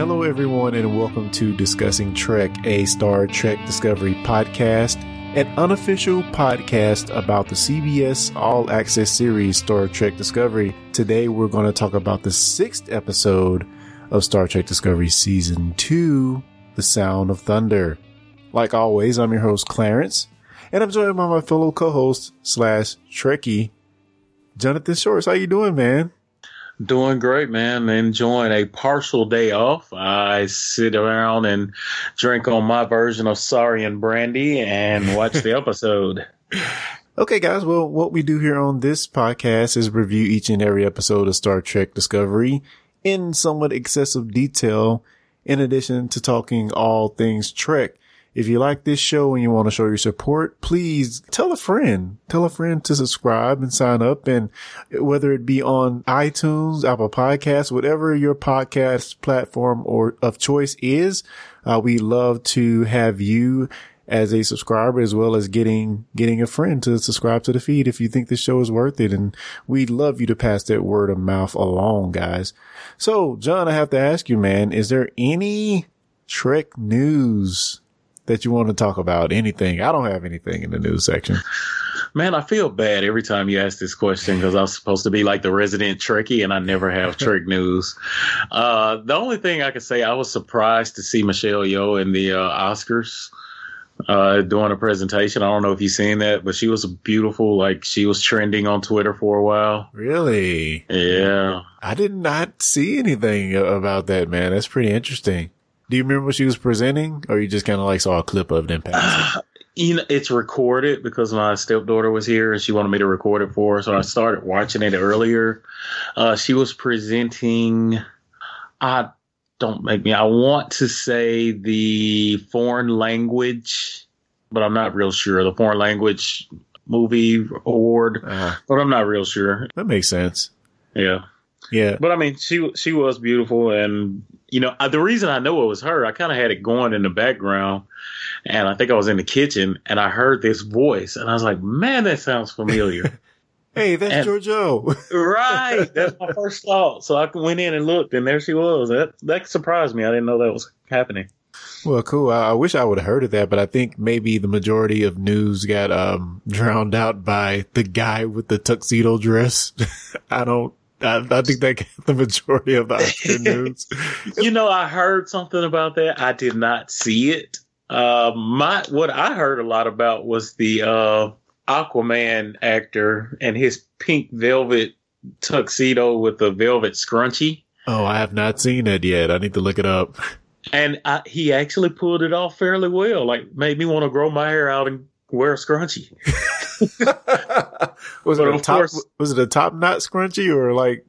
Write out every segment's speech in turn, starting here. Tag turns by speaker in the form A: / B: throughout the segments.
A: Hello, everyone, and welcome to Discussing Trek, a Star Trek Discovery podcast, an unofficial podcast about the CBS All Access series Star Trek Discovery. Today, we're going to talk about the sixth episode of Star Trek Discovery Season 2, The Sound of Thunder. Like always, I'm your host, Clarence, and I'm joined by my fellow co-host slash Trekkie, Jonathan Shorts. How you doing, man?
B: Doing great, man. Enjoying a partial day off. I sit around and drink on my version of Saurian brandy and watch the episode.
A: Okay, guys. Well, what we do here on this podcast is review each and every episode of Star Trek Discovery in somewhat excessive detail, in addition to talking all things Trek. If you like this show and you want to show your support, please tell a friend, tell a friend to subscribe and sign up. And whether it be on iTunes, Apple Podcasts, whatever your podcast platform or of choice is, uh, we love to have you as a subscriber as well as getting getting a friend to subscribe to the feed if you think the show is worth it. And we'd love you to pass that word of mouth along guys. So john i have to ask you man is there any trek news that you want to talk about? Anything? I don't have anything in the news section.
B: Man, I feel bad every time you ask this question because I'm supposed to be like the resident Trekkie and I never have Trek news. Uh, the only thing I can say, I was surprised to see Michelle Yeoh in the uh, Oscars uh, doing a presentation. I don't know if you've seen that, but she was beautiful. Like she was trending on Twitter for a while.
A: Really?
B: Yeah.
A: I did not see anything about that, man. That's pretty interesting. Do you remember what she was presenting, or you just kind of like saw a clip of them in passing?
B: you know, it's recorded because my stepdaughter was here and she wanted me to record it for her, so I started watching it earlier. Uh, she was presenting. I don't make me. I want to say the foreign language, but I'm not real sure. The foreign language movie award, uh-huh. but I'm not real sure.
A: That makes sense.
B: Yeah.
A: Yeah.
B: But I mean, she she was beautiful, and you know, the reason I know it was her, I kind of had it going in the background, and I think I was in the kitchen, and I heard this voice, and I was like, man, that sounds familiar.
A: hey, that's and, Georgiou.
B: right. That's my first thought. So I went in and looked, and there she was. That that surprised me. I didn't know that was happening.
A: Well, cool. I, I wish I would have heard of that, but I think maybe the majority of news got um, drowned out by the guy with the tuxedo dress. I don't I, I, think that gets the majority of the Oscar news.
B: you know, I heard something about that. I did not see it. Uh, my what I heard a lot about was the uh, Aquaman actor and his pink velvet tuxedo with the velvet scrunchie.
A: Oh, I have not seen it yet. I need to look it up.
B: And I, he actually pulled it off fairly well. Like made me want to grow my hair out and wear a scrunchie.
A: was but it a top? Course, was it a top knot scrunchie or like?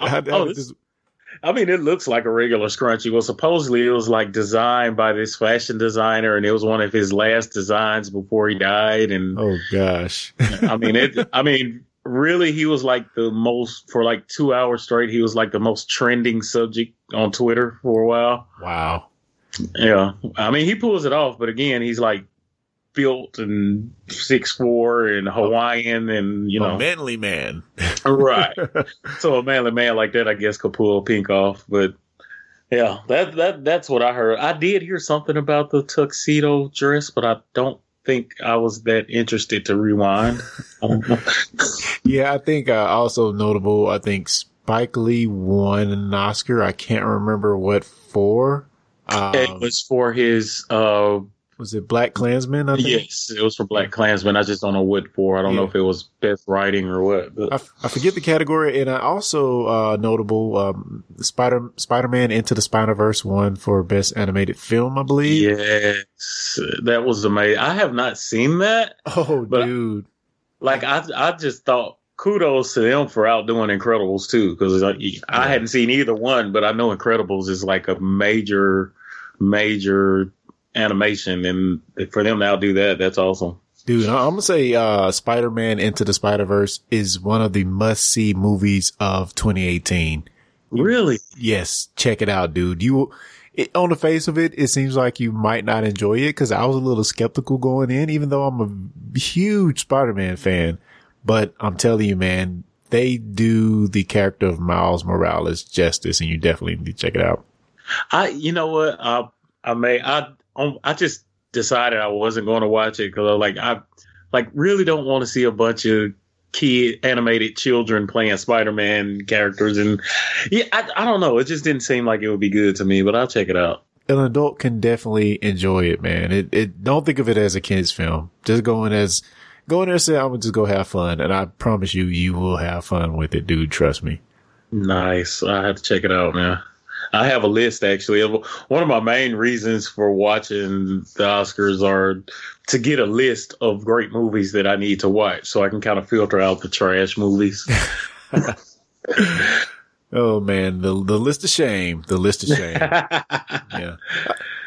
B: How, how oh, oh this, I mean, it looks like a regular scrunchie. Well, supposedly it was like designed by this fashion designer, and it was one of his last designs before he died. And
A: oh gosh,
B: I mean it. I mean, really, he was like the most for like two hours straight. He was like the most trending subject on Twitter for a while.
A: Wow.
B: Yeah, I mean, he pulls it off, but again, he's like built and six four and Hawaiian and you know
A: a manly man.
B: right. So a manly man like that I guess could pull pink off. But yeah, that that that's what I heard. I did hear something about the tuxedo dress, but I don't think I was that interested to rewind.
A: yeah, I think uh, also notable. I think Spike Lee won an Oscar. I can't remember what for.
B: Um, it was for his uh,
A: was it Black Klansman? I think?
B: Yes, it was for Black Klansman. I just don't know what for. I don't yeah. know if it was best writing or what.
A: But. I, f- I forget the category, and I also uh, notable um, Spider Spider Man Into the Spider Verse one for best animated film, I believe.
B: Yes, that was amazing. I have not seen that.
A: Oh, dude!
B: Like I, I just thought kudos to them for outdoing Incredibles too, because like, I hadn't seen either one, but I know Incredibles is like a major, major animation, and for them to outdo that, that's awesome.
A: Dude, I'm gonna say uh, Spider-Man Into the Spider-Verse is one of the must-see movies of 2018.
B: Really?
A: Yes, check it out, dude. You it, on the face of it, it seems like you might not enjoy it because I was a little skeptical going in, even though I'm a huge Spider-Man fan. But I'm telling you, man, they do the character of Miles Morales justice, and you definitely need to check it out.
B: I, you know what? I, I may, I, Um, I just decided I wasn't going to watch it because like I, like really don't want to see a bunch of kid animated children playing Spider-Man characters, and yeah, I, I don't know. It just didn't seem like it would be good to me, but I'll check it out.
A: An adult can definitely enjoy it, man. It, it, don't think of it as a kid's film. Just go in as, go in there and say, I'm gonna just go have fun. And I promise you, you will have fun with it, dude. Trust me.
B: Nice. I have to check it out, man. I have a list actually. One of my main reasons for watching the Oscars are to get a list of great movies that I need to watch so I can kind of filter out the trash movies.
A: oh man, the the list of shame, the list of shame. yeah.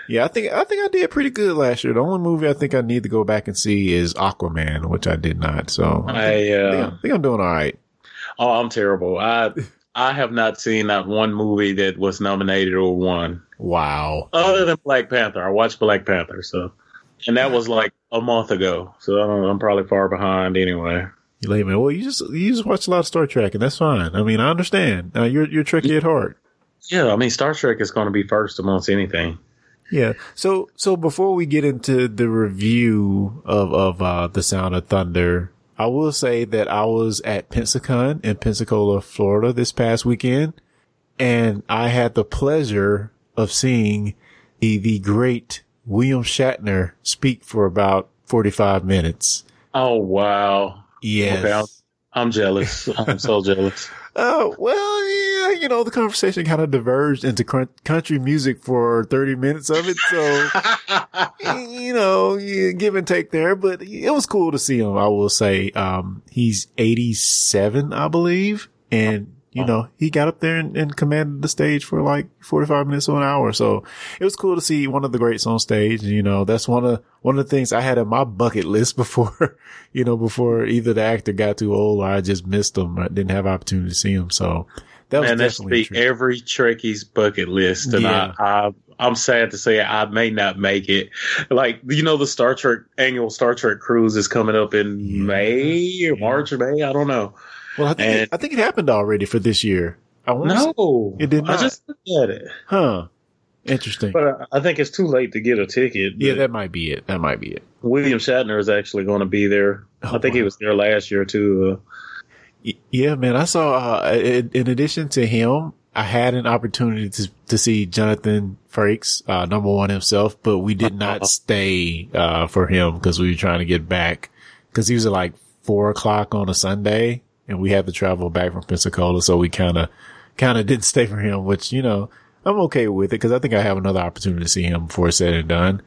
A: Yeah, I think I think I did pretty good last year. The only movie I think I need to go back and see is Aquaman, which I did not. So I,
B: uh,
A: I, think, I think I'm doing all right.
B: Oh, I'm terrible. I I have not seen that one movie that was nominated or won.
A: Wow.
B: Other than Black Panther, I watched Black Panther, so and that was like a month ago. So I'm probably far behind anyway.
A: You late man. Well, you just you just watch a lot of Star Trek, and that's fine. I mean, I understand. Uh, you're you're Trekkie at heart.
B: Yeah, I mean, Star Trek is going to be first amongst anything.
A: Yeah. So so before we get into the review of of uh, the Sound of Thunder, I will say that I was at Pensacon in Pensacola, Florida this past weekend, and I had the pleasure of seeing the the great William Shatner speak for about 45 minutes.
B: Oh, wow.
A: Yes. Okay,
B: I'm, jealous. I'm so jealous.
A: Oh, well, yeah, you know, the conversation kind of diverged into country music for 30 minutes of it. So, you know, yeah, give and take there, but it was cool to see him. I will say, um, he's 87, I believe. And you know, he got up there and, and, commanded the stage for like 45 minutes or an hour. So it was cool to see one of the greats on stage. You know, that's one of, one of the things I had in my bucket list before, you know, before either the actor got too old or I just missed him. I didn't have opportunity to see him. So that was
B: Man,
A: definitely
B: that's every Trekkie's bucket list. And yeah. I, I, I'm sad to say I may not make it. Like, you know, the Star Trek annual Star Trek cruise is coming up in yeah. May or March or May. I don't know.
A: Well, I think and, it, I think it happened already for this year.
B: I no,
A: it did not.
B: I just looked at it.
A: Huh. Interesting.
B: But I think it's too late to get a ticket.
A: Yeah, that might be it. That might be it.
B: William Shatner is actually going to be there. Oh, I think wow. he was there last year too.
A: Uh, yeah, man. I saw. Uh, in addition to him, I had an opportunity to to see Jonathan Frakes, uh, number one himself, but we did not stay uh, for him because we were trying to get back because he was at like four o'clock on a Sunday and we had to travel back from Pensacola. So we kind of, kind of didn't stay for him, which, you know, I'm okay with it because I think I have another opportunity to see him before it's said and done.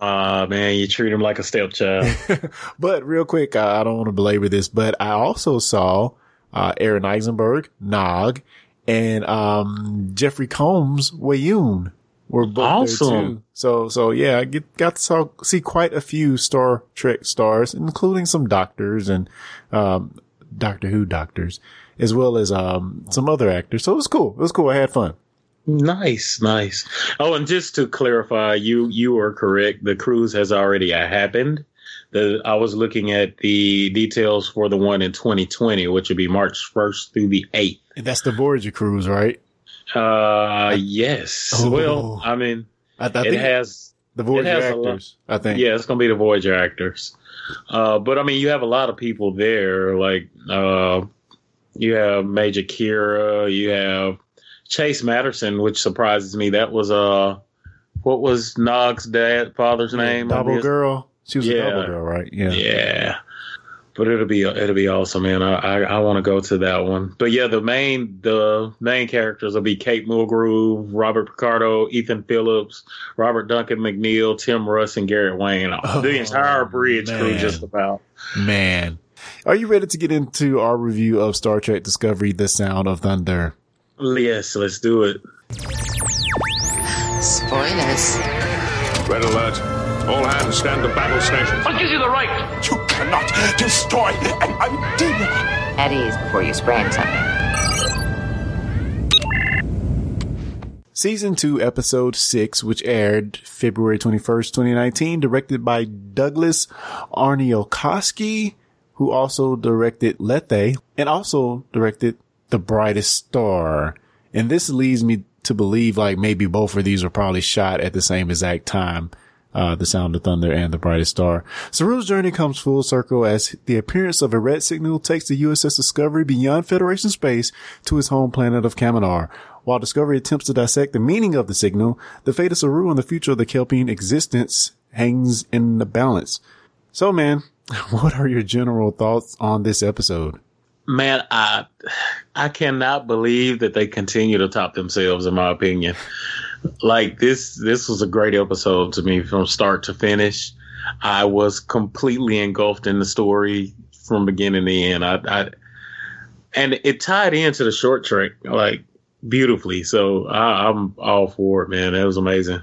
B: Ah, uh, man, you treat him like a stepchild.
A: but real quick, I don't want to belabor this, but I also saw, uh, Aron Eisenberg, Nog, and, um, Jeffrey Combs, Weyoun were both awesome. there too. So, so yeah, I get, got to saw, see quite a few Star Trek stars, including some doctors and, um, Doctor Who doctors, as well as um, some other actors. So it was cool. It was cool. I had fun.
B: Nice, nice. Oh, and just to clarify, you you are correct. The cruise has already happened. The I was looking at the details for the one in 2020, which would be March 1st through the 8th.
A: And that's the Voyager cruise, right?
B: Uh, yes. Oh. Well, I mean, I, I it has
A: the Voyager actors. I think.
B: Yeah, it's gonna be the Voyager actors. Uh, but I mean, you have a lot of people there. Like uh, you have Major Kira, you have Chase Masterson, which surprises me. That was uh, what was Nog's dad father's name?
A: Dabo girl. She was yeah. a Dabo girl, right?
B: Yeah. Yeah but it'll be it'll be awesome, man. I I, I want to go to that one. But yeah, the main the main characters will be Kate Mulgrew, Robert Picardo, Ethan Phillips, Robert Duncan McNeill, Tim Russ, and Garrett Wang. Oh, the entire bridge man. crew, just about.
A: Man, are you ready to get into our review of Star Trek Discovery: The Sound of Thunder?
B: Yes, let's do it.
C: Spoilers.
D: Red alert. All hands stand to battle stations.
E: What gives you the right?
F: You cannot destroy an idea.
C: At ease before you sprain something.
A: Season 2, Episode 6, which aired February 21st, 2019, directed by Douglas Aarniokoski, who also directed Lethe and also directed The Brightest Star. And this leads me to believe like maybe both of these were probably shot at the same exact time. Uh, the sound of thunder and the brightest star. Saru's journey comes full circle as the appearance of a red signal takes the USS Discovery beyond Federation space to his home planet of Kaminar. While Discovery attempts to dissect the meaning of the signal, the fate of Saru and the future of the Kelpien existence hangs in the balance. So man, what are your general thoughts on this episode?
B: Man, I I cannot believe that they continue to top themselves in my opinion. Like this this was a great episode to me from start to finish. I was completely engulfed in the story from beginning to end. I, I and it tied into the short trek like beautifully. So I, I'm all for it, man. That was amazing.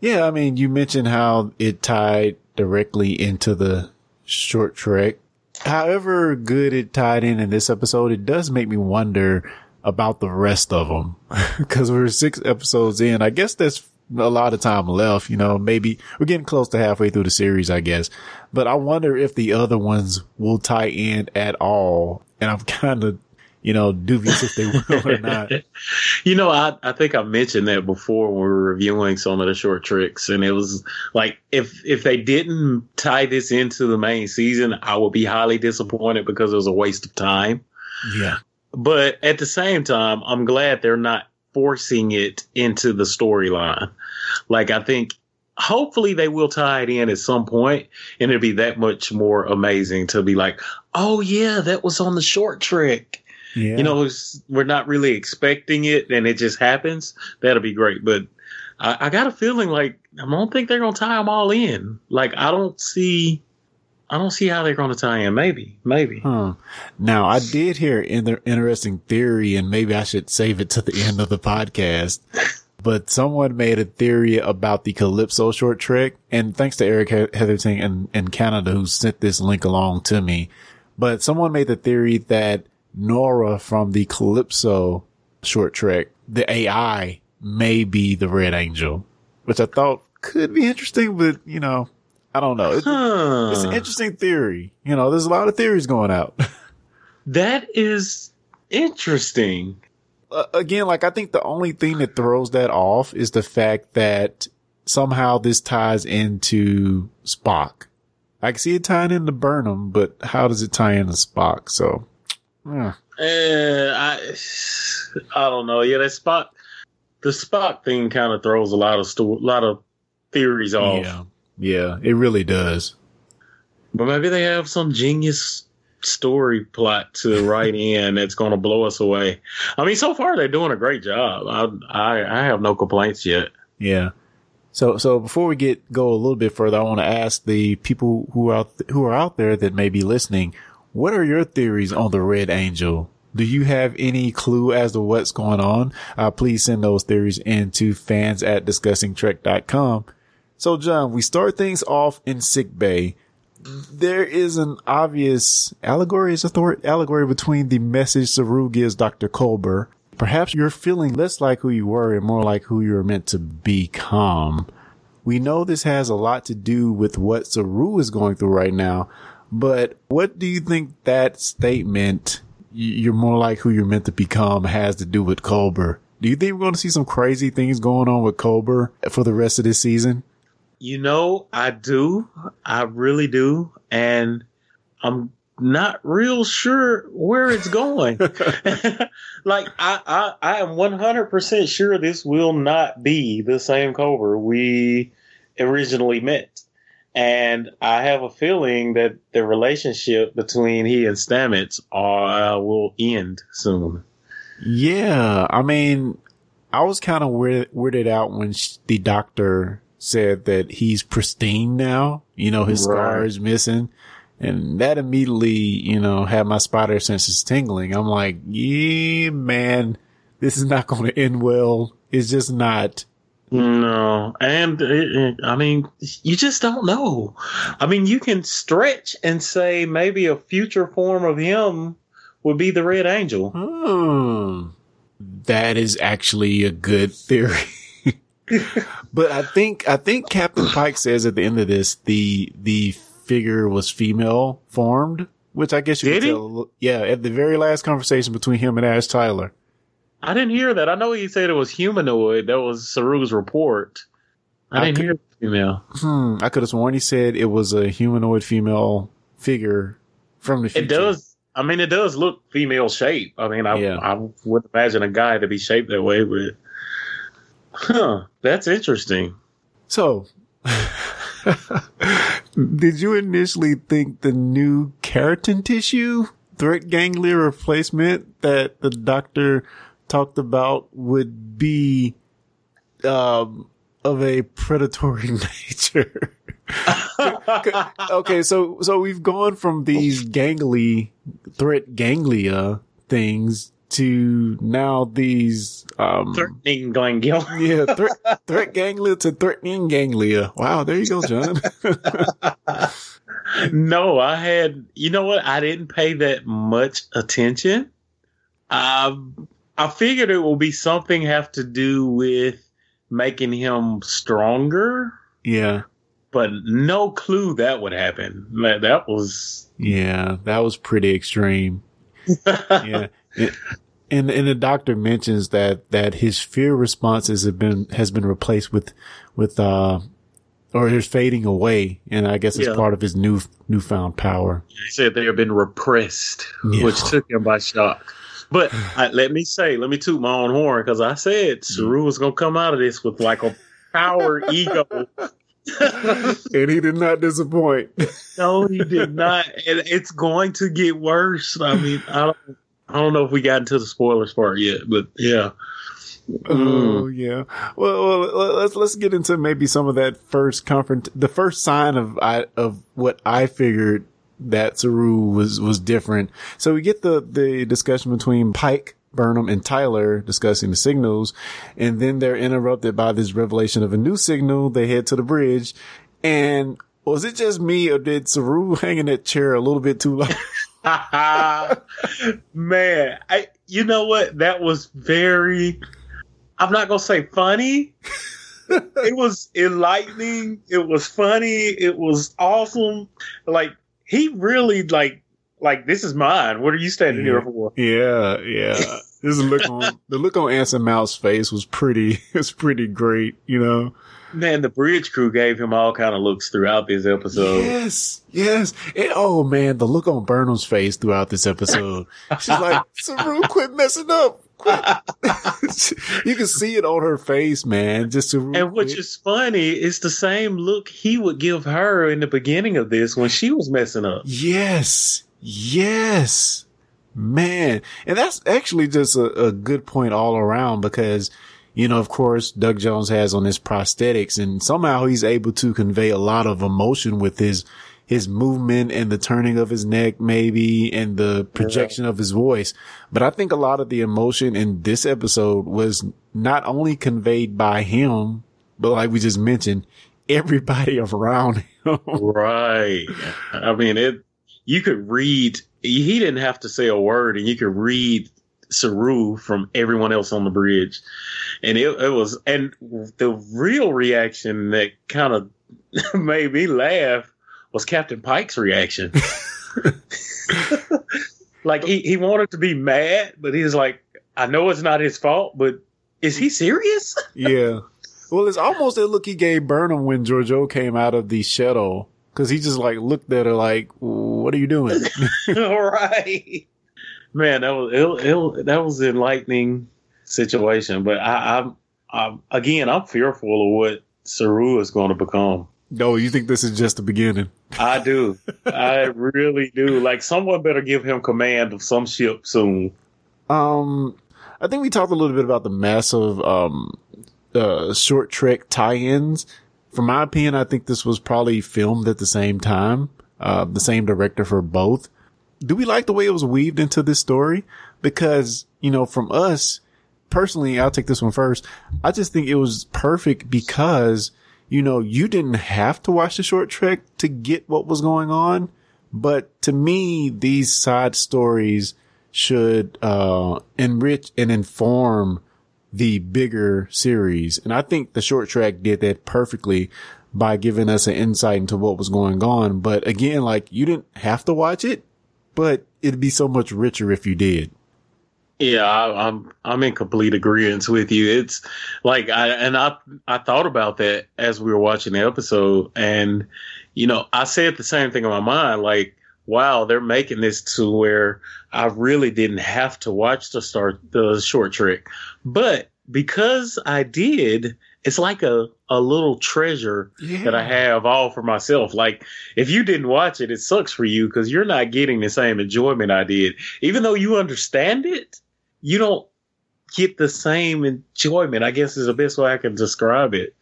A: Yeah, I mean, you mentioned how it tied directly into the short trek. However good it tied in in this episode, it does make me wonder about the rest of them because we're six episodes in. I guess there's a lot of time left. You know, maybe we're getting close to halfway through the series, I guess. But I wonder if the other ones will tie in at all. And I'm kind of you know, dubious if they will or not.
B: you know, I, I think I mentioned that before when we were reviewing some of the short tricks, and it was like if if they didn't tie this into the main season, I would be highly disappointed because it was a waste of time.
A: Yeah.
B: But at the same time, I'm glad they're not forcing it into the storyline. Like I think hopefully they will tie it in at some point and it'll be that much more amazing to be like, oh yeah, that was on the short trek
A: Yeah.
B: you know, we're not really expecting it and it just happens, that'll be great. But I, I got a feeling like I don't think they're gonna tie them all in. Like I don't see, I don't see how they're gonna tie in. Maybe, maybe.
A: Huh. Now I did hear an interesting theory and maybe I should save it to the end of the podcast. But someone made a theory about the Calypso short trek and thanks to Eric He- Heatherton in, in Canada who sent this link along to me. But someone made the theory that Nora from the Calypso short trek, the AI may be the Red Angel, which I thought could be interesting, but you know, I don't know. It's,
B: Huh.
A: it's an interesting theory. You know, there's a lot of theories going out.
B: that is interesting.
A: uh, again, like I think the only thing that throws that off is the fact that somehow this ties into Spock. I can see it tying into Burnham, but how does it tie into Spock? So, yeah.
B: Eh, I, I don't know. Yeah, that Spock, the Spock thing kind of throws a lot of sto- lot of theories off.
A: yeah, yeah, it really does.
B: But maybe they have some genius story plot to write in that's going to blow us away. I mean, so far they're doing a great job. I I, I have no complaints yet.
A: Yeah. So, so before we get go a little bit further, I want to ask the people who are out, who are out there that may be listening, what are your theories on the Red Angel? Do you have any clue as to what's going on? Uh, please send those theories in to fans at discussingtrek.com. So, John, we start things off in sick bay. There is an obvious allegory, is a allegory between the message Saru gives Dr. Culber Perhaps you're feeling less like who you were and more like who you're meant to become. We know this has a lot to do with what Saru is going through right now, but what do you think that statement, you're more like who you're meant to become, has to do with Culber? Do you think we're going to see some crazy things going on with Culber for the rest of this season?
B: You know, I do. I really do. And I'm not real sure where it's going. like I, I, I am 100% sure this will not be the same Cobra we originally met. And I have a feeling that the relationship between he and Stamets uh, will end soon.
A: Yeah, I mean, I was kind of weird, weirded out when sh- the doctor said that he's pristine now. You know, his scar is missing. And that immediately, you know, had my spider senses tingling. I'm like, yeah, man, this is not going to end well. It's just not.
B: No, and it, it- I mean, you just don't know. I mean, you can stretch and say maybe a future form of him would be the Red Angel.
A: Hmm. That is actually a good theory. but I think, I think Captain Pike says at the end of this, the, the figure was female formed, which I guess you
B: Did
A: could
B: he?
A: tell. Yeah. At the very last conversation between him and Ash Tyler.
B: I didn't hear that. I know he said it was humanoid. That was Saru's report. I,
A: I
B: didn't
A: could-
B: hear female.
A: Hmm. I could have sworn he said it was a humanoid female figure from the future.
B: It does. I mean, it does look female shape. I mean, I,
A: Yeah.
B: I would imagine a guy to be shaped that way, but huh, that's interesting.
A: So, did you initially think the new keratin tissue threat ganglia replacement that the doctor talked about would be um, of a predatory nature? okay, so so we've gone from these gangly threat ganglia things to now these um
B: Threatening ganglia.
A: yeah, threat, threat ganglia to threatening ganglia. Wow, there you go, John.
B: no, I had. You know what? I didn't pay that much attention. Um, I figured it will be something have to do with making him stronger,
A: yeah,
B: but no clue that would happen. That, that was.
A: yeah, that was pretty extreme. Yeah, It- and and the doctor mentions that that his fear responses have been has been replaced with with uh or is fading away, and I guess it's
B: Yeah.
A: part of his new newfound power.
B: He said they have been repressed,
A: Yeah.
B: which took him by shock. But I, let me say, let me toot my own horn because I said mm. Saru was going to come out of this with like a power ego.
A: And he did not disappoint.
B: no, he did not, and it's going to get worse. I mean, I don't, I don't know if we got into the spoilers part yet, but yeah.
A: Oh mm. yeah. Well, well, let's let's get into maybe some of that first confront. The first sign of I of what I figured that Saru was was different. So we get the the discussion between Pike. Burnham and Tyler discussing the signals, and then they're interrupted by this revelation of a new signal. They head to the bridge, and was it just me or did Saru hang in that chair a little bit too long?
B: Man, I you know what? That was very I'm not gonna say funny. it was enlightening. It was funny. It was awesome. Like he really like like this is mine. What are you standing here for?
A: Yeah, yeah. This look on the look on Anson Mount's face was pretty. It's pretty great, you know.
B: Man, the bridge crew gave him all kind of looks throughout this episode.
A: yes, yes. And, oh man, the look on Burnham's face throughout this episode. She's like, "Saru, quit messing up." Quit. you can see it on her face, man. Just Saru.
B: And which
A: quit.
B: is funny, it's the same look he would give her in the beginning of this when she was messing up.
A: Yes. Yes. Man. And that's actually just a, a good point all around because, you know, of course, Doug Jones has on his prosthetics and somehow he's able to convey a lot of emotion with his, his movement and the turning of his neck, maybe, and the projection of his voice. But I think a lot of the emotion in this episode was not only conveyed by him, but like we just mentioned, everybody around him.
B: Right. I mean, it. You could read. He didn't have to say a word, and you could read Saru from everyone else on the bridge, and it, it was. And the real reaction that kind of made me laugh was Captain Pike's reaction. like he he wanted to be mad, but he's like, I know it's not his fault, but is he serious?
A: yeah. Well, it's almost that look he gave Burnham when Georgiou came out of the shuttle. Cause he just like looked at her like, what are you doing?
B: right. Man, that was it, it, that was an enlightening situation. But I, I'm, I'm again, I'm fearful of what Saru is going to become.
A: No, you think this is just the beginning?
B: I do. I really do. Like someone better give him command of some ship soon.
A: Um, I think we talked a little bit about the massive, um, uh, short trek tie-ins. From my opinion, I think this was probably filmed at the same time. Uh, the same director for both. Do we like the way it was weaved into this story? Because, you know, from us, personally, I'll take this one first. I just think it was perfect because, you know, you didn't have to watch the short trek to get what was going on. But to me, these side stories should, uh, enrich and inform the bigger series. And I think the short track did that perfectly by giving us an insight into what was going on. But again, like you didn't have to watch it, but it'd be so much richer if you did.
B: Yeah, I, I'm I'm in complete agreement with you. It's like I and I I thought about that as we were watching the episode, and you know I said the same thing in my mind. Like, wow, they're making this to where I really didn't have to watch the start the short trick, but because I did, it's like a a little treasure that I have all for myself. Like if you didn't watch it, it sucks for you because you're not getting the same enjoyment I did, even though you understand it you don't get the same enjoyment. I guess is the best way I can describe it.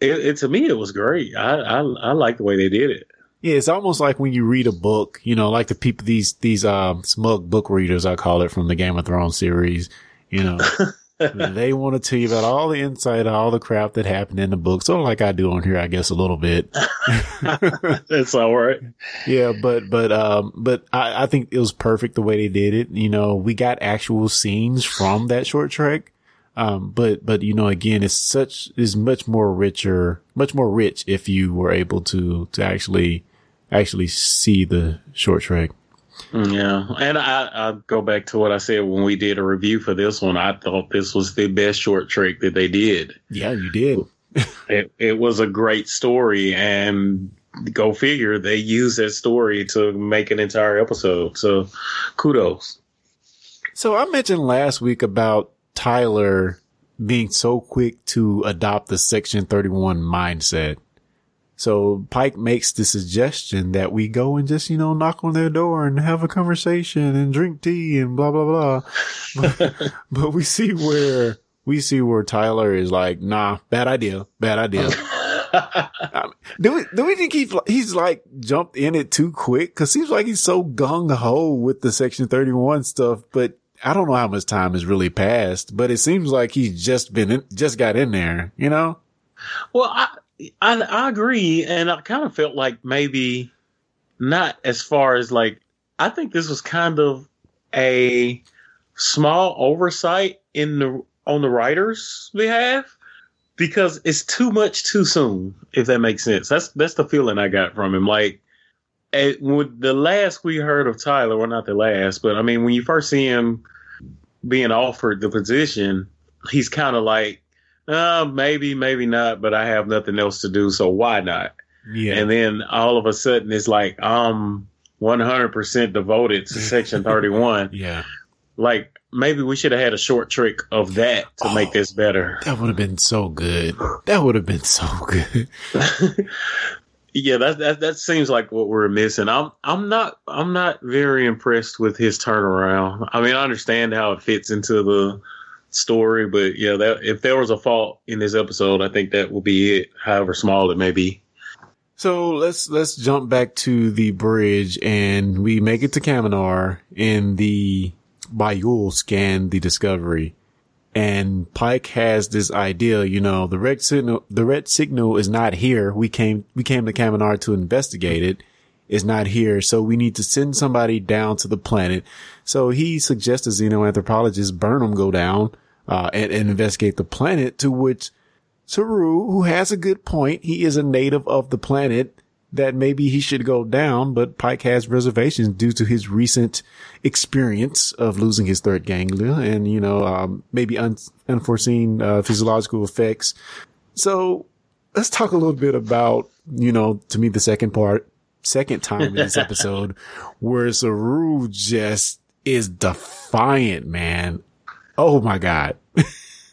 B: It, it to me, it was great. I, I I like the way they did it.
A: Yeah, it's almost like when you read a book, you know, like the people, these, these, um, smug book readers, I call it from the Game of Thrones series, you know, they want to tell you about all the insight, all the crap that happened in the book. Sort of like I do on here, I guess a little bit.
B: That's all right.
A: Yeah, but, but, um, but I, I think it was perfect the way they did it. You know, we got actual scenes from that short trek. Um, but, but, you know, again, it's such, is much more richer, much more rich if you were able to, to actually, actually see the short trek.
B: Mm, yeah, and I, I go back to what I said when we did a review for this one. I thought this was the best short trick that they did.
A: Yeah, you did.
B: it it was a great story, and go figure, they used that story to make an entire episode. So, kudos.
A: So I mentioned last week about Tyler being so quick to adopt the Section 31 mindset. So Pike makes the suggestion that we go and just, you know, knock on their door and have a conversation and drink tea and blah, blah, blah. but, but we see where, we see where Tyler is like, nah, bad idea, bad idea. I mean, do we, do we think he, he's like jumped in it too quick? Cause seems like he's so gung ho with the section 31 stuff, but I don't know how much time has really passed, but it seems like he's just been in, just got in there, you know?
B: Well, I, I, I agree, and I kind of felt like maybe not as far as like I think this was kind of a small oversight in the on the writers' behalf because it's too much too soon. If that makes sense, that's that's the feeling I got from him. Like it, with the last we heard of Tyler, well, not the last, but I mean when you first see him being offered the position, he's kind of like uh, maybe, maybe not, but I have nothing else to do, so why not?
A: Yeah.
B: And then all of a sudden it's like I'm 100% devoted to Section 31.
A: yeah.
B: Like maybe we should have had a short trick of that to
A: Oh.
B: make this better.
A: That would have been so good. That would have been so good.
B: yeah, that that that seems like what we're missing. I'm I'm not I'm not very impressed with his turnaround. I mean, I understand how it fits into the story, but yeah, that if there was a fault in this episode, I think that will be it. However small it may be.
A: So let's let's jump back to the bridge and we make it to Kaminar and the Ba'ul scan the discovery. And Pike has this idea, you know, the red signal the red signal is not here. We came we came to Kaminar to investigate it. It's not here, so we need to send somebody down to the planet. So he suggests the xenoanthropologist Burnham go down uh, and, and investigate the planet, to which Saru, who has a good point, he is a native of the planet, that maybe he should go down, but Pike has reservations due to his recent experience of losing his third ganglia and, you know, um, maybe un- unforeseen uh, physiological effects. So let's talk a little bit about, you know, to me, the second part, second time in this episode where Saru just is defiant, man. Oh my God.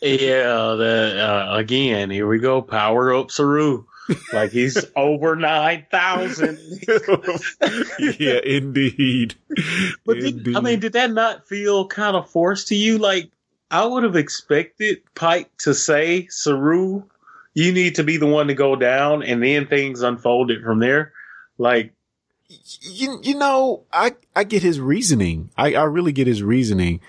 B: Yeah, the, uh, again, here we go. Power up Saru. Like he's over 9,000.
A: yeah, indeed.
B: But did, I mean, did that not feel kind of forced to you? Like, I would have expected Pike to say, Saru, you need to be the one to go down, and then things unfolded from there. Like,
A: you, you know, I, I get his reasoning. I, I really get his reasoning.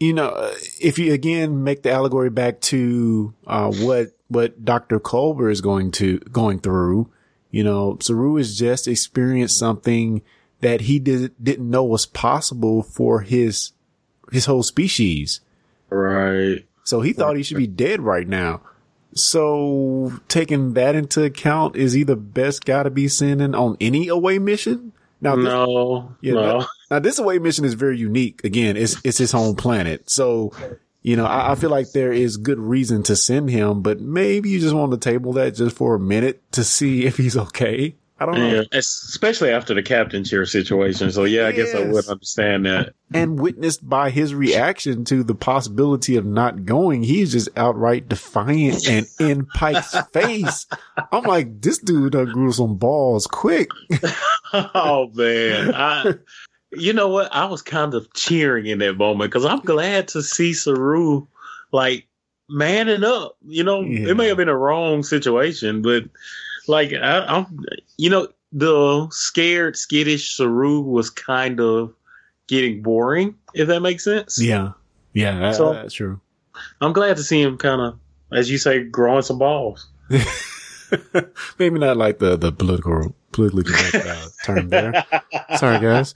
A: You know, uh, if you again make the allegory back to, uh, what, what Dr. Culber is going to, going through, you know, Saru has just experienced something that he did, didn't know was possible for his, his whole species.
B: right.
A: So he thought he should be dead right now. So taking that into account, is he the best guy to be sending on any away mission? Now, this-
B: No,
A: Yeah,
B: no.
A: Now this away mission is very unique. Again, it's it's his home planet. So, you know, I, I feel like there is good reason to send him, but maybe you just want to table that just for a minute to see if he's okay. I don't know.
B: Yeah, especially after the captain chair situation. So yeah, I guess I would understand that.
A: And witnessed by his reaction to the possibility of not going, he's just outright defiant and in Pike's face. I'm like, this dude done grew some balls quick.
B: oh man, I. You know what? I was kind of cheering in that moment because I'm glad to see Saru like manning up. You know,
A: Yeah.
B: it may have been a wrong situation, but like I, I'm, you know, the scared, skittish Saru was kind of getting boring. If that makes sense.
A: Yeah. Yeah,
B: So-
A: that's true.
B: I'm glad to see him kind of, as you say, growing some balls.
A: Maybe not like the, the political, politically correct uh, term there. Sorry, guys.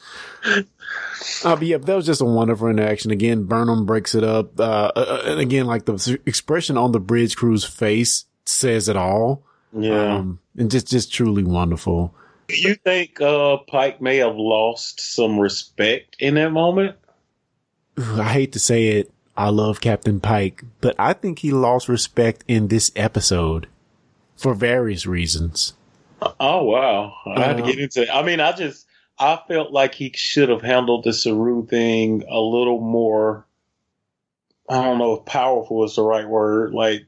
A: Uh, but yeah, that was just a wonderful interaction. Again, Burnham breaks it up. Uh, uh, and again, like the expression on the bridge crew's face says it all. Yeah. Um, and just, just truly wonderful.
B: Do you think uh, Pike may have lost some respect in that moment?
A: I hate to say it. I love Captain Pike, but I think he lost respect in this episode for various reasons.
B: Oh wow! I had to get into. It. I mean, I just I felt like he should have handled the Saru thing a little more. I don't know if powerful is the right word. Like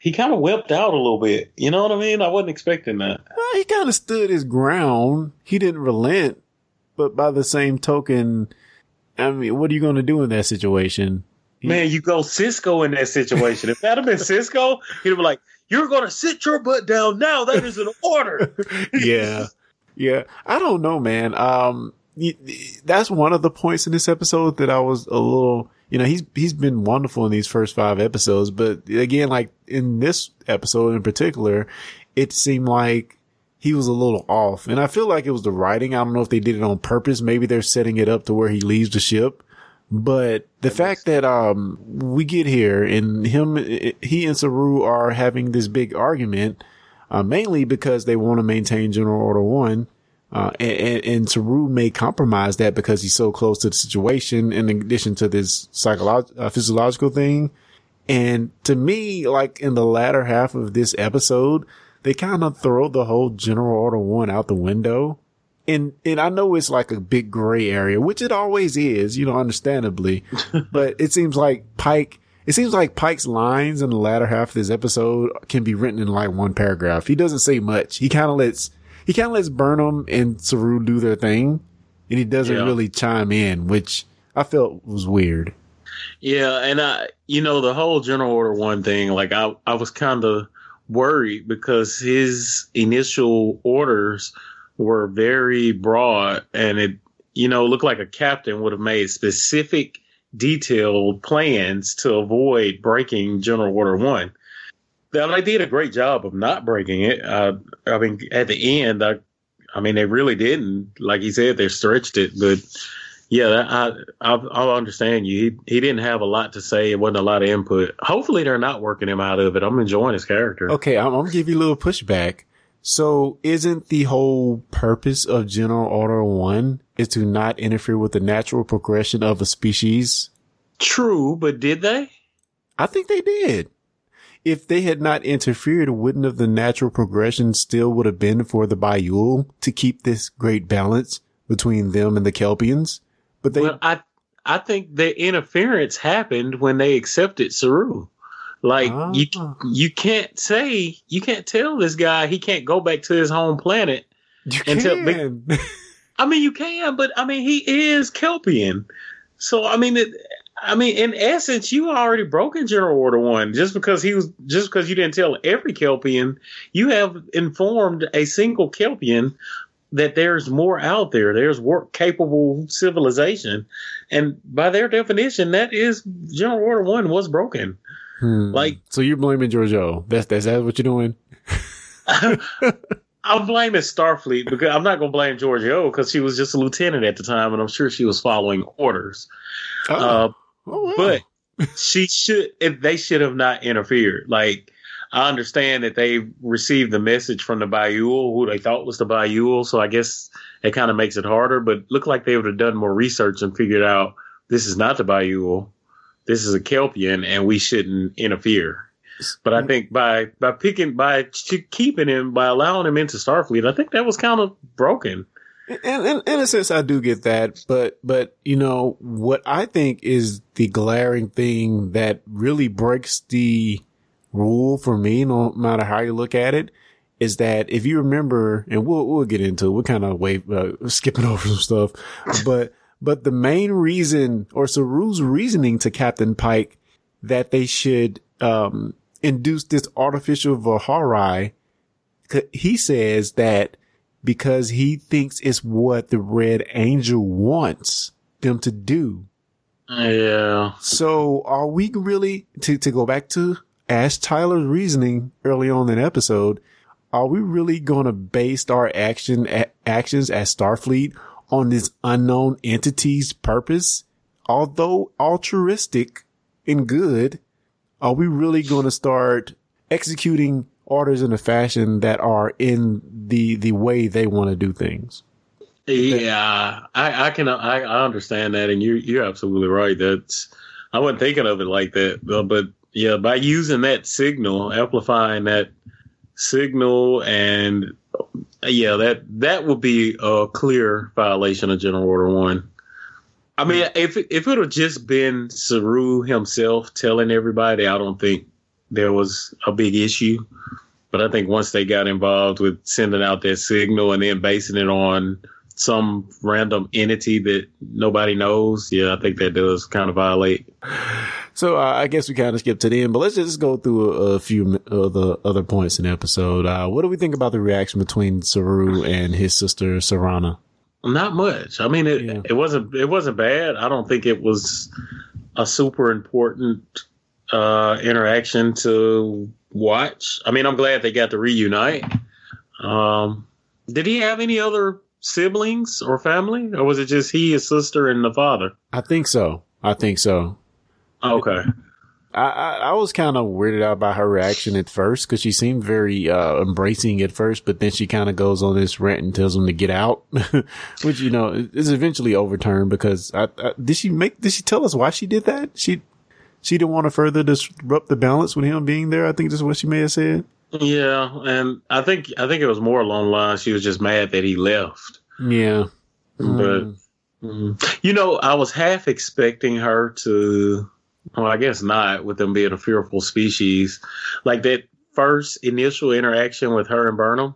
B: he kind of wimped out a little bit. You know what I mean? I wasn't expecting that.
A: Uh, he kind of stood his ground. He didn't relent, but by the same token, I mean, what are you going to do in that situation?
B: Man, you go Sisko in that situation. If that had been Sisko, he'd be like, "You're going to sit your butt down now. That is an order."
A: yeah. Yeah. I don't know, man. Um, that's one of the points in this episode that I was a little, you know, he's, he's been wonderful in these first five episodes, but again, like in this episode in particular, it seemed like he was a little off. And I feel like it was the writing. I don't know if they did it on purpose. Maybe they're setting it up to where he leaves the ship. But the fact that, um, we get here and him, he and Saru are having this big argument, uh, mainly because they want to maintain General Order One. Uh, and, and, and Saru may compromise that because he's so close to the situation in addition to this psychological, uh, physiological thing. And to me, like in the latter half of this episode, they kind of throw the whole General Order One out the window. And, and I know it's like a big gray area, which it always is, you know, understandably, but it seems like Pike, it seems like Pike's lines in the latter half of this episode can be written in like one paragraph. He doesn't say much. He kind of lets, he kind of lets Burnham and Saru do their thing and he doesn't
B: Yeah.
A: really chime in, which I felt was weird.
B: Yeah, and I, you know, the whole General Order One thing, like I, I was kind of worried because his initial orders were very broad, and it, you know, looked like a captain would have made specific, detailed plans to avoid breaking General Order One. Now they did a great job of not breaking it. Uh, I mean, at the end, I, I mean, they really didn't. Like he said, they stretched it, but yeah, I, I I understand you. He he didn't have a lot to say. It wasn't a lot of input. Hopefully, they're not working him out of it. I'm enjoying his character.
A: Okay, I'm, I'm gonna give you a little pushback. So isn't the whole purpose of General Order One is to not interfere with the natural progression of a species?
B: True, but did they?
A: I think they did. If they had not interfered, wouldn't have the natural progression still would have been for the Ba'ul to keep this great balance between them and the Kelpiens? But they,
B: well, I I think the interference happened when they accepted Saru. Like you
A: Ah.
B: you can't say you can't tell this guy he can't go back to his home planet.
A: you
B: tell-
A: can.
B: I mean, you can, but I mean, he is Kelpien. So I mean, it, I mean, in essence, you already broken General Order One just because he was just because you didn't tell every Kelpien. You have informed a single Kelpien that there's more out there. There's warp capable civilization, and by their definition, that is General Order One was broken.
A: Hmm.
B: Like-
A: so you're blaming Georgiou. That's, that's that what you're doing?
B: I'm blaming Starfleet because I'm not going to blame Georgiou because she was just a lieutenant at the time, and I'm sure she was following orders. Uh,
A: Oh, wow.
B: but she should if they should have not interfered like I understand that they received the message from the Ba'ul, who they thought was the Ba'ul. So I guess it kind of makes it harder. But look like they would have done more research and figured out this is not the Ba'ul. This is a Kelpien, and we shouldn't interfere. But I think by by picking by keeping him by allowing him into Starfleet, I think that was kind of broken.
A: And, and in a sense, I do get that, but but you know what I think is the glaring thing that really breaks the rule for me, no matter how you look at it, is that if you remember, and we'll we'll get into it, we're kind of wave uh, skipping over some stuff, but but the main reason or Saru's reasoning to Captain Pike that they should um induce this artificial Vahar'ai, he says that because he thinks it's what the Red Angel wants them to do.
B: Yeah.
A: So are we really to to go back to Ash Tyler's reasoning early on in the episode? Are we really going to base our action a- actions as Starfleet on this unknown entity's purpose? Although altruistic and good, are we really going to start executing orders in a fashion that are in the the way they want to do things?
B: Yeah, I, I can I, I understand that, and you're you're absolutely right. That's I wasn't thinking of it like that, but yeah, by using that signal, amplifying that signal, and yeah, that that would be a clear violation of General Order One. I mean, hmm. if if it had just been Saru himself telling everybody, I don't think there was a big issue. But I think once they got involved with sending out that signal and then basing it on some random entity that nobody knows, yeah, I think that does kind of violate.
A: So uh, I guess we kind of skipped to the end, but let's just go through a, a few of the other points in the episode. Uh, what do we think about the reaction between Saru and his sister Siranna?
B: Not much. I mean, it
A: Yeah.
B: it wasn't it wasn't bad. I don't think it was a super important uh, interaction to watch. I mean, I'm glad they got to reunite. Um, did he have any other siblings or family, or was it just he, his sister, and the father?
A: I think so. I think so.
B: Okay.
A: I, I, I was kind of weirded out by her reaction at first because she seemed very uh, embracing at first, but then she kind of goes on this rant and tells him to get out, which you know is eventually overturned because I, I, did she make did she tell us why she did that? She she didn't want to further disrupt the balance with him being there. I think that's what she may have said.
B: Yeah, and I think I think it was more along the lines she was just mad that he left.
A: Yeah,
B: But mm, you know, I was half expecting her to. Well, I guess not, with them being a fearful species. Like that first initial interaction with her and Burnham.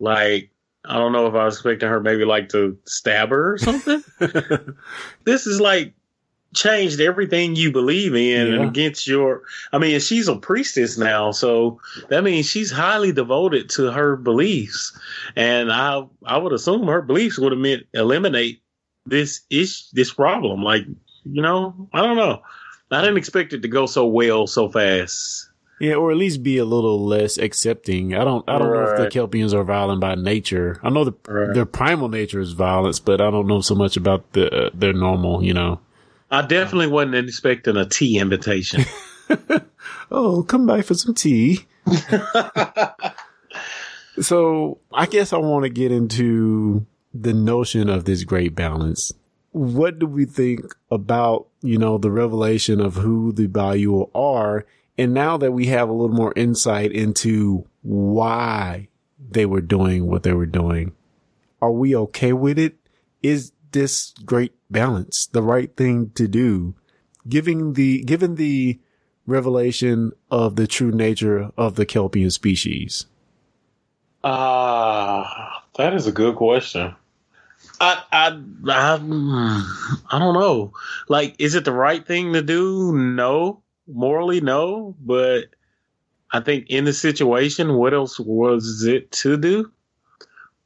B: Like, I don't know if I was expecting her maybe like to stab her or something. this is like changed everything you believe in
A: Yeah.
B: and against your I mean she's a priestess now so that means she's highly devoted to her beliefs and I I would assume her beliefs would have meant eliminate this ish this problem like you know I don't know I didn't expect it to go so well so fast
A: yeah, or at least be a little less accepting. I don't I don't know if the Kelpiens are violent by nature. I know the
B: Right.
A: their primal nature is violence, but I don't know so much about the uh, their normal. You know.
B: I definitely wasn't expecting a tea invitation
A: Oh, come by for some tea. so I guess I want to get into the notion of this great balance. What do we think about, you know, the revelation of who the Ba'ul are? And now that we have a little more insight into why they were doing what they were doing, are we okay with it? Is this great balance the right thing to do? Giving the, given the revelation of the true nature of the Kelpien species?
B: Ah, that is a good question. I, I, I, I don't know. Like, is it the right thing to do? No, morally, no. But I think in the situation, what else was it to do?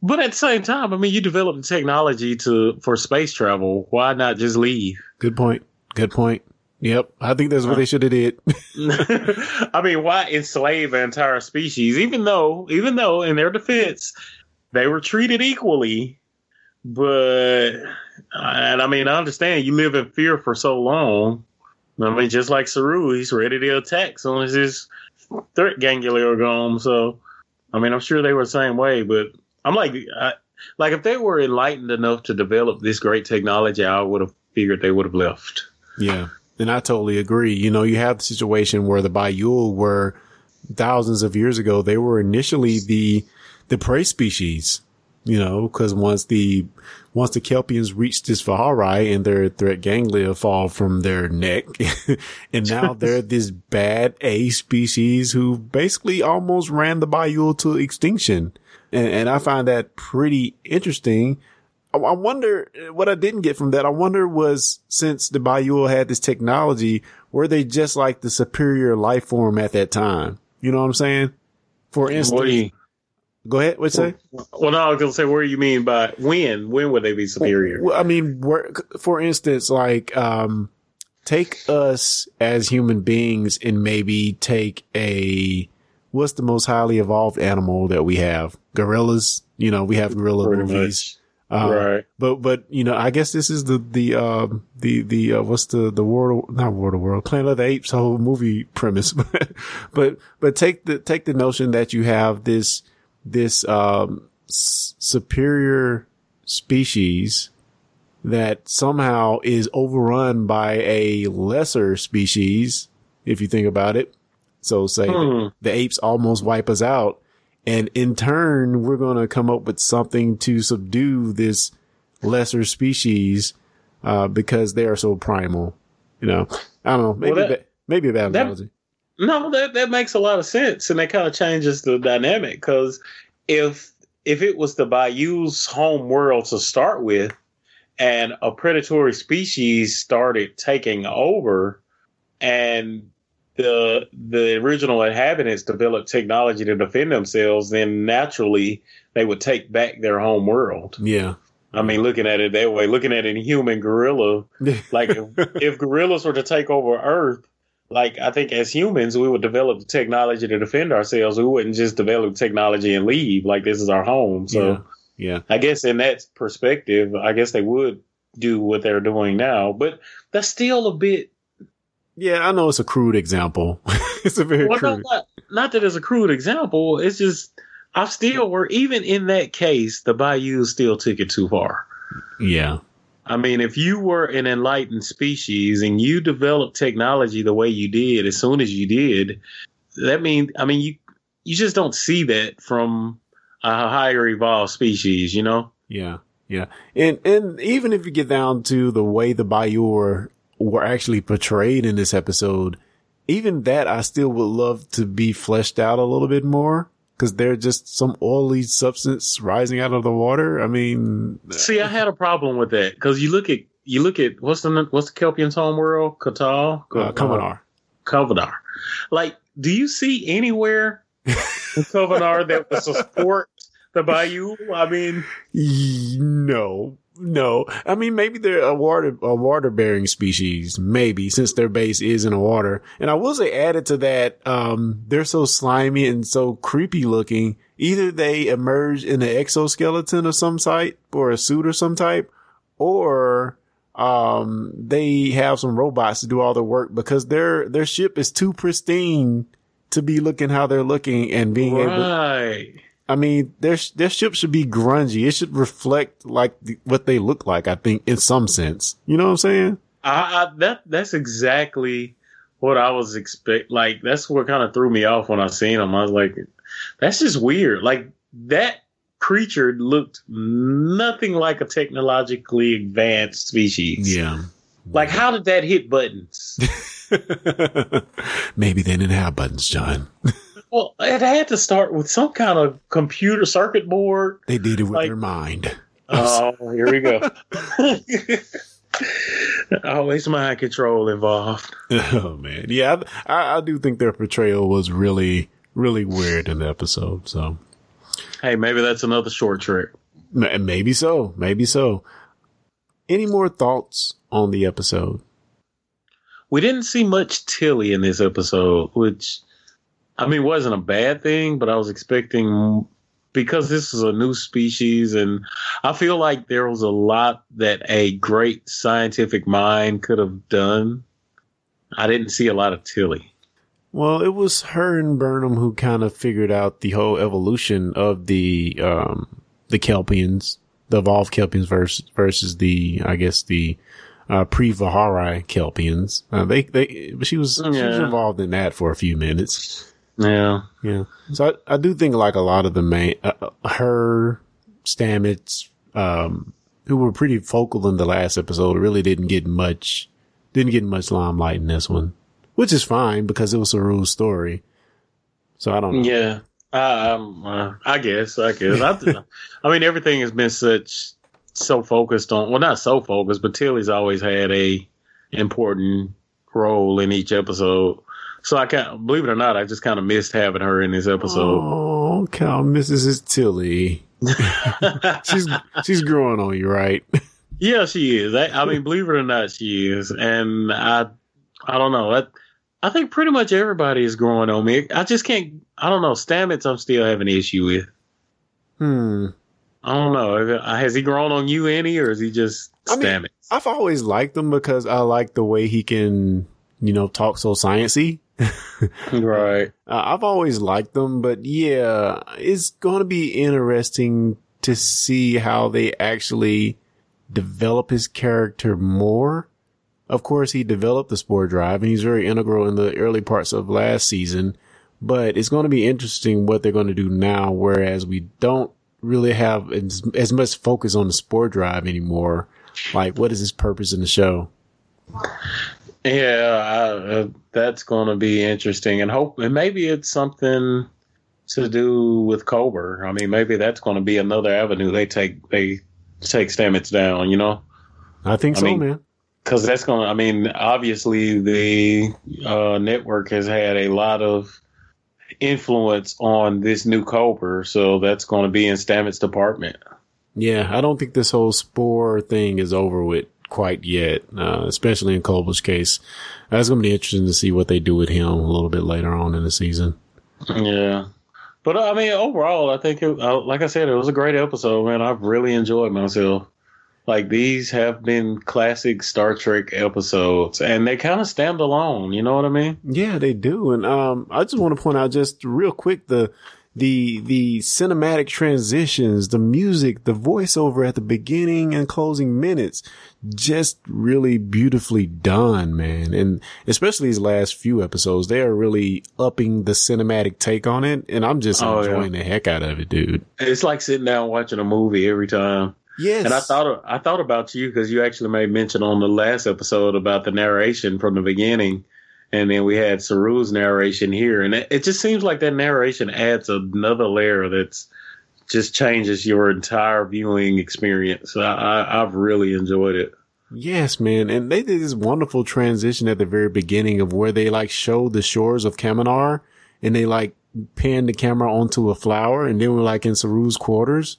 B: But at the same time, I mean, you developed the technology to for space travel. Why not just leave?
A: Good point. Good point. Yep. I think that's what they should have did.
B: I mean, why enslave an entire species? Even though, even though, in their defense, they were treated equally. But, and I mean, I understand you live in fear for so long. I mean, just like Saru, he's ready to attack as soon as his threat ganglia are gone. So, I mean, I'm sure they were the same way, but I'm like, I, like if they were enlightened enough to develop this great technology, I would have figured they would have left.
A: Yeah. And I totally agree. You know, you have the situation where the Ba'ul were thousands of years ago, they were initially the, the prey species, you know, cause once the, once the Kelpiens reached this Vahar'ai and their threat ganglia fall from their neck, and now they're this bad A species who basically almost ran the Ba'ul to extinction. And, and I find that pretty interesting. I, I wonder what I didn't get from that. I wonder was since the Ba'ul had this technology, were they just like the superior life form at that time? You know what I'm saying? For instance,
B: What do you?
A: Go ahead. What you say?
B: Well, no, I was gonna say, what do you mean by when? When would they be superior?
A: Well, I mean, for instance, like, um, take us as human beings and maybe take a, what's the most highly evolved animal that we have? Gorillas. You know, we have gorilla
B: Pretty
A: movies. Uh,
B: right.
A: But, but, you know, I guess this is the, the, um, the, the, uh, what's the, the world, not world of world, Planet of the Apes whole movie premise. but, but, but take the, take the notion that you have this, this, um, s- superior species that somehow is overrun by a lesser species, if you think about it. So say
B: Hmm.
A: the apes almost wipe us out. And in turn, we're going to come up with something to subdue this lesser species, uh, because they are so primal. You know, I don't know. Maybe,
B: Well, that-
A: ba- maybe a bad
B: that-
A: analogy.
B: No, that that makes a lot of sense, and that kind of changes the dynamic. Because if if it was the Ba'ul's home world to start with, and a predatory species started taking over, and the the original inhabitants developed technology to defend themselves, then naturally they would take back their home world.
A: Yeah.
B: I mean, looking at it that way, looking at a human gorilla, like if, if gorillas were to take over Earth, like I think as humans, we would develop the technology to defend ourselves. We wouldn't just develop technology and leave like this is our home. So
A: yeah. Yeah.
B: I guess in that perspective, I guess they would do what they're doing now, but that's still a bit.
A: Yeah. I know it's a crude example. it's a very
B: Well,
A: crude.
B: not, not that it's a crude example. It's just I still were even in that case, the Ba'ul still took it too far.
A: Yeah.
B: I mean, if you were an enlightened species and you developed technology the way you did as soon as you did, that means I mean you you just don't see that from a higher evolved species, you know?
A: Yeah. Yeah. And, and even if you get down to the way the Ba'ul were, were actually portrayed in this episode, even that I still would love to be fleshed out a little bit more. Cause they're just some oily substance rising out of the water. I mean,
B: See, I had a problem with that because you look at you look at what's the what's the Kelpien's home world? Qatar,
A: uh, Kaminar.
B: Kovanar. Like, do you see anywhere in Kovanar that would support the Ba'ul? I mean,
A: No, no. I mean, maybe they're a water, a water bearing species, maybe since their base is in the water. And I will say added to that, um, they're so slimy and so creepy looking. Either they emerge in an exoskeleton of some type or a suit or some type, or, um, they have some robots to do all the work because their, their ship is too pristine to be looking how they're looking and being able
B: right.
A: I mean, their their ship should be grungy. It should reflect like the, what they look like. I think in some sense, you know what I'm saying?
B: I, I that that's exactly what I was expect. Like that's what kind of threw me off when I seen them. I was like, that's just weird. Like that creature looked nothing like a technologically advanced species.
A: Yeah.
B: Like how did that hit buttons?
A: Maybe they didn't have buttons, John.
B: well, it had to start with some kind of computer circuit board.
A: They did it with
B: Like-
A: their mind.
B: Oh, here we go. Always mind control involved.
A: Oh man, yeah, I, I, do think their portrayal was really, really weird in the episode. So
B: Hey, maybe that's another Short
A: Trek. Maybe so, maybe so. Any more thoughts on the episode?
B: we didn't see much Tilly in this episode, which I mean it wasn't a bad thing, but I was expecting because this is a new species and I feel like there was a lot that a great scientific mind could have done. I didn't see a lot of Tilly.
A: Well, it was her and Burnham who kind of figured out the whole evolution of the um the Kelpiens, the evolved Kelpiens versus versus the I guess the uh, pre-Vahar'ai Kelpiens. Uh, they they she was she was involved in that for a few minutes.
B: Yeah.
A: Yeah. So I, I do think like a lot of the main, uh, uh, her, Stamets, um, who were pretty focal in the last episode, really didn't get much, didn't get much limelight in this one, which is fine because it was a Saru's story. So I don't know.
B: Yeah. I, um, uh, I guess. I guess. I, I mean, everything has been such so focused on. Well, not so focused, but Tilly's always had a important role in each episode. So I can't believe it or not. I just kind of missed having her in this episode.
A: Oh, Cal, Mrs. Tilly. she's, she's growing on you, right?
B: Yeah, she is. I, I mean, believe it or not, she is. And I, I don't know. I, I think pretty much everybody is growing on me. I just can't. I don't know. Stamets, I'm still having an issue with.
A: Hmm.
B: I don't know. Has he grown on you any, or is he just
A: I mean,
B: Stamets?
A: I've always liked him because I like the way he can, you know, talk so sciencey.
B: right.
A: Uh, I've always liked them, but yeah, it's going to be interesting to see how they actually develop his character more. Of course, he developed the spore drive and he's very integral in the early parts of last season, but it's going to be interesting what they're going to do now, whereas we don't really have as, as much focus on the spore drive anymore. Like, what is his purpose in the show?
B: Yeah, I, uh, that's going to be interesting, and hope, and maybe it's something to do with Culber. I mean, maybe that's going to be another avenue they take. They take Stamets down. You know.
A: I think
B: I
A: so,
B: mean,
A: man.
B: because that's going to i mean obviously the uh, network has had a lot of influence on this new Culber so that's going to be in stamets department
A: Yeah, I don't think this whole spore thing is over with quite yet, uh, especially in Culber's case. That's going to be interesting to see what they do with him a little bit later on in the season.
B: yeah but uh, i mean overall i think it, uh, like i said it was a great episode man i've really enjoyed myself like these have been classic star trek episodes and they kind of stand alone you know what i mean
A: Yeah, they do. And, um, I just want to point out just real quick the, the, the cinematic transitions, the music, the voiceover at the beginning and closing minutes, just really beautifully done, man. And especially these last few episodes, they are really upping the cinematic take on it. And I'm just
B: Oh, yeah.
A: enjoying the heck out of it, dude.
B: it's like sitting down watching a movie every time
A: Yes.
B: And I thought I thought about you because you actually made mention on the last episode about the narration from the beginning, and then we had Saru's narration here, and it, it just seems like that narration adds another layer that's just changes your entire viewing experience. I, I, I've really enjoyed it.
A: Yes, man. And they did this wonderful transition at the very beginning of where they like showed the shores of Kaminar and they like panned the camera onto a flower and then we're like in Saru's quarters.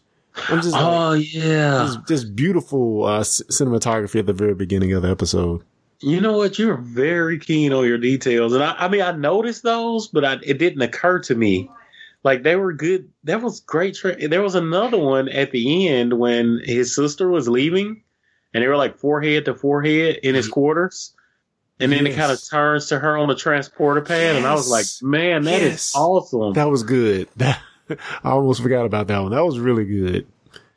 A: I'm just like,
B: Oh yeah,
A: just, just beautiful uh, c- cinematography at the very beginning of the episode.
B: You know what? You're very keen on your details, and I, I mean I noticed those, but I, it didn't occur to me. Like they were good. That was great. Tra- there was another one at the end when his sister was leaving, and they were like forehead to forehead in his mm-hmm. quarters, and then it kind of turns to her on the transporter pad, and I was like, man, that is
A: Yes.
B: awesome.
A: That was good. I almost forgot about that one. That was really good.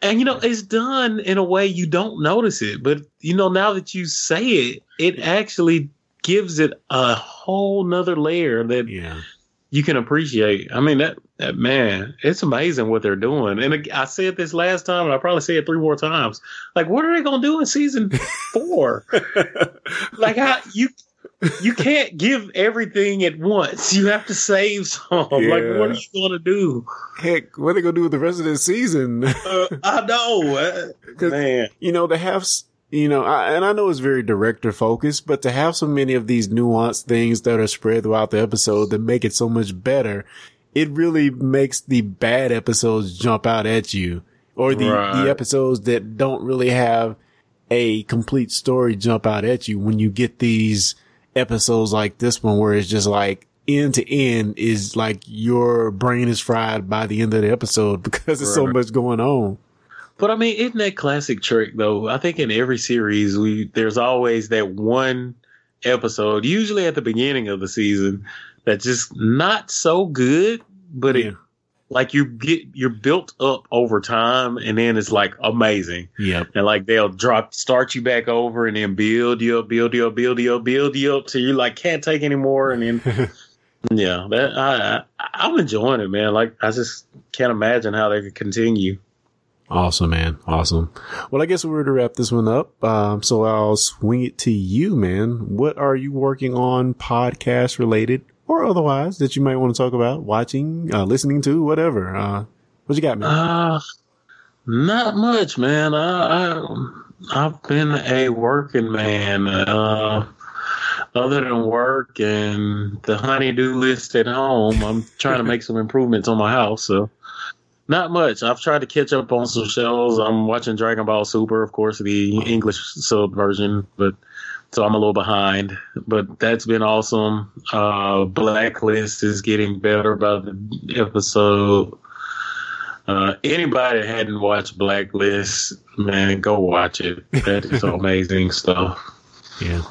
B: And you know it's done in a way you don't notice it but you know now that you say it it actually gives it a whole nother layer that
A: Yeah.
B: you can appreciate. I mean that, that man it's amazing what they're doing. And i said this last time and i probably say it three more times. Like what are they gonna do in season four? Like how you you can't give everything at once. You have to save some. Like what are you gonna do?
A: Heck, what are they going to do with the rest of this season?
B: uh, i know. Uh,
A: 'Cause-
B: man.
A: you know, to have, you know, I, and I know it's very director focused, but to have so many of these nuanced things that are spread throughout the episode that make it so much better, it really makes the bad episodes jump out at you. Or the,
B: Right.
A: the episodes that don't really have a complete story jump out at you when you get these episodes like this one where it's just like end to end is like your brain is fried by the end of the episode because there's so much going on.
B: But I mean, isn't that classic trick though? I think in every series, we there's always that one episode, usually at the beginning of the season, that's just not so good, but
A: Yeah.
B: it like you get you're built up over time, and then it's like amazing.
A: Yep.
B: And like they'll drop start you back over and then build you up, build you up, build you up, build you up till you like can't take anymore. And then yeah, that I, I I'm enjoying it, man. Like I just can't imagine how they could continue.
A: Awesome, man. Awesome. Well, I guess we're to wrap this one up. Um, so I'll swing it to you, man. What are you working on podcast related or otherwise that you might want to talk about, watching, uh, listening to, whatever? Uh, what you got, man?
B: Uh not much, man. I, I I've been a working man. Uh other than work and the honeydew list at home, I'm trying to make some improvements on my house. So not much. I've tried to catch up on some shows. I'm watching Dragon Ball Super, of course, the English sub version, but so I'm a little behind. But that's been awesome. Uh, Blacklist is getting better by the episode. Uh, anybody that hadn't watched Blacklist, man, go watch it. That is amazing stuff.
A: yeah.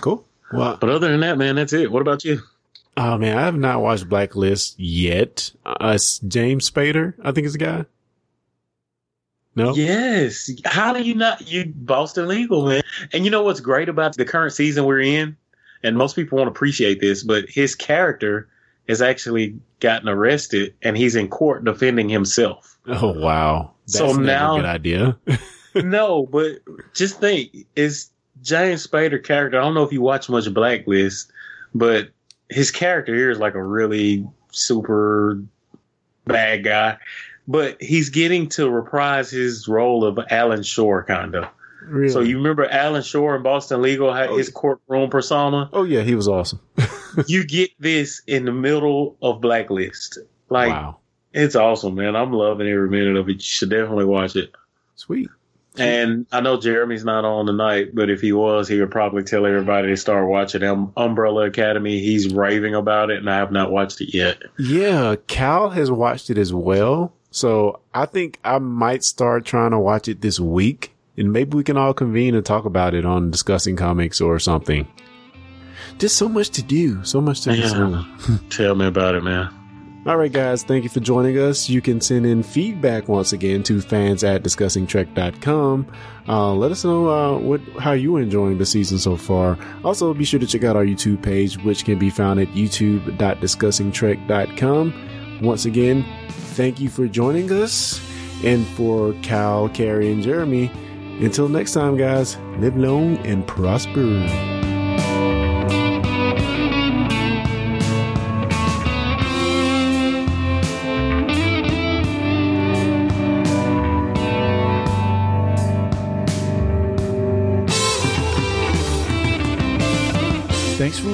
A: Cool. Well,
B: But other than that, man, that's it. What about you?
A: oh man, I have not watched Blacklist yet. Uh, James Spader, I think is the guy. No?
B: Yes. How do you not? You Boston legal, man. And you know what's great about the current season we're in? And most people won't appreciate this, but his character has actually gotten arrested and he's in court defending himself.
A: Oh, wow. That's
B: So now-
A: a good idea.
B: no, but just think, is James Spader character? I don't know if you watch much Blacklist, but his character here is like a really super bad guy. But he's getting to reprise his role of Alan Shore, kind of.
A: really?
B: So you remember Alan Shore in Boston Legal had his courtroom persona?
A: oh yeah, he was awesome.
B: you get this in the middle of Blacklist. Like
A: wow.
B: it's awesome, man. I'm loving every minute of it. You should definitely watch it.
A: Sweet.
B: And I know Jeremy's not on tonight, but if he was, he would probably tell everybody to start watching um, Umbrella Academy. He's raving about it, and I have not watched it yet.
A: Yeah, Cal has watched it as well. So I think I might start trying to watch it this week and maybe we can all convene and talk about it on discussing comics or something. Just so much to do, so much to
B: Yeah. Tell me about it, man.
A: All right, guys, thank you for joining us. You can send in feedback once again to fans at discussingtrek.com. Uh, let us know uh, what how you are enjoying the season so far. Also, be sure to check out our YouTube page, which can be found at youtube.discussingtrek.com. Once again, thank you for joining us. And for Cal, Carrie, and Jeremy, until next time, guys, live long and prosper.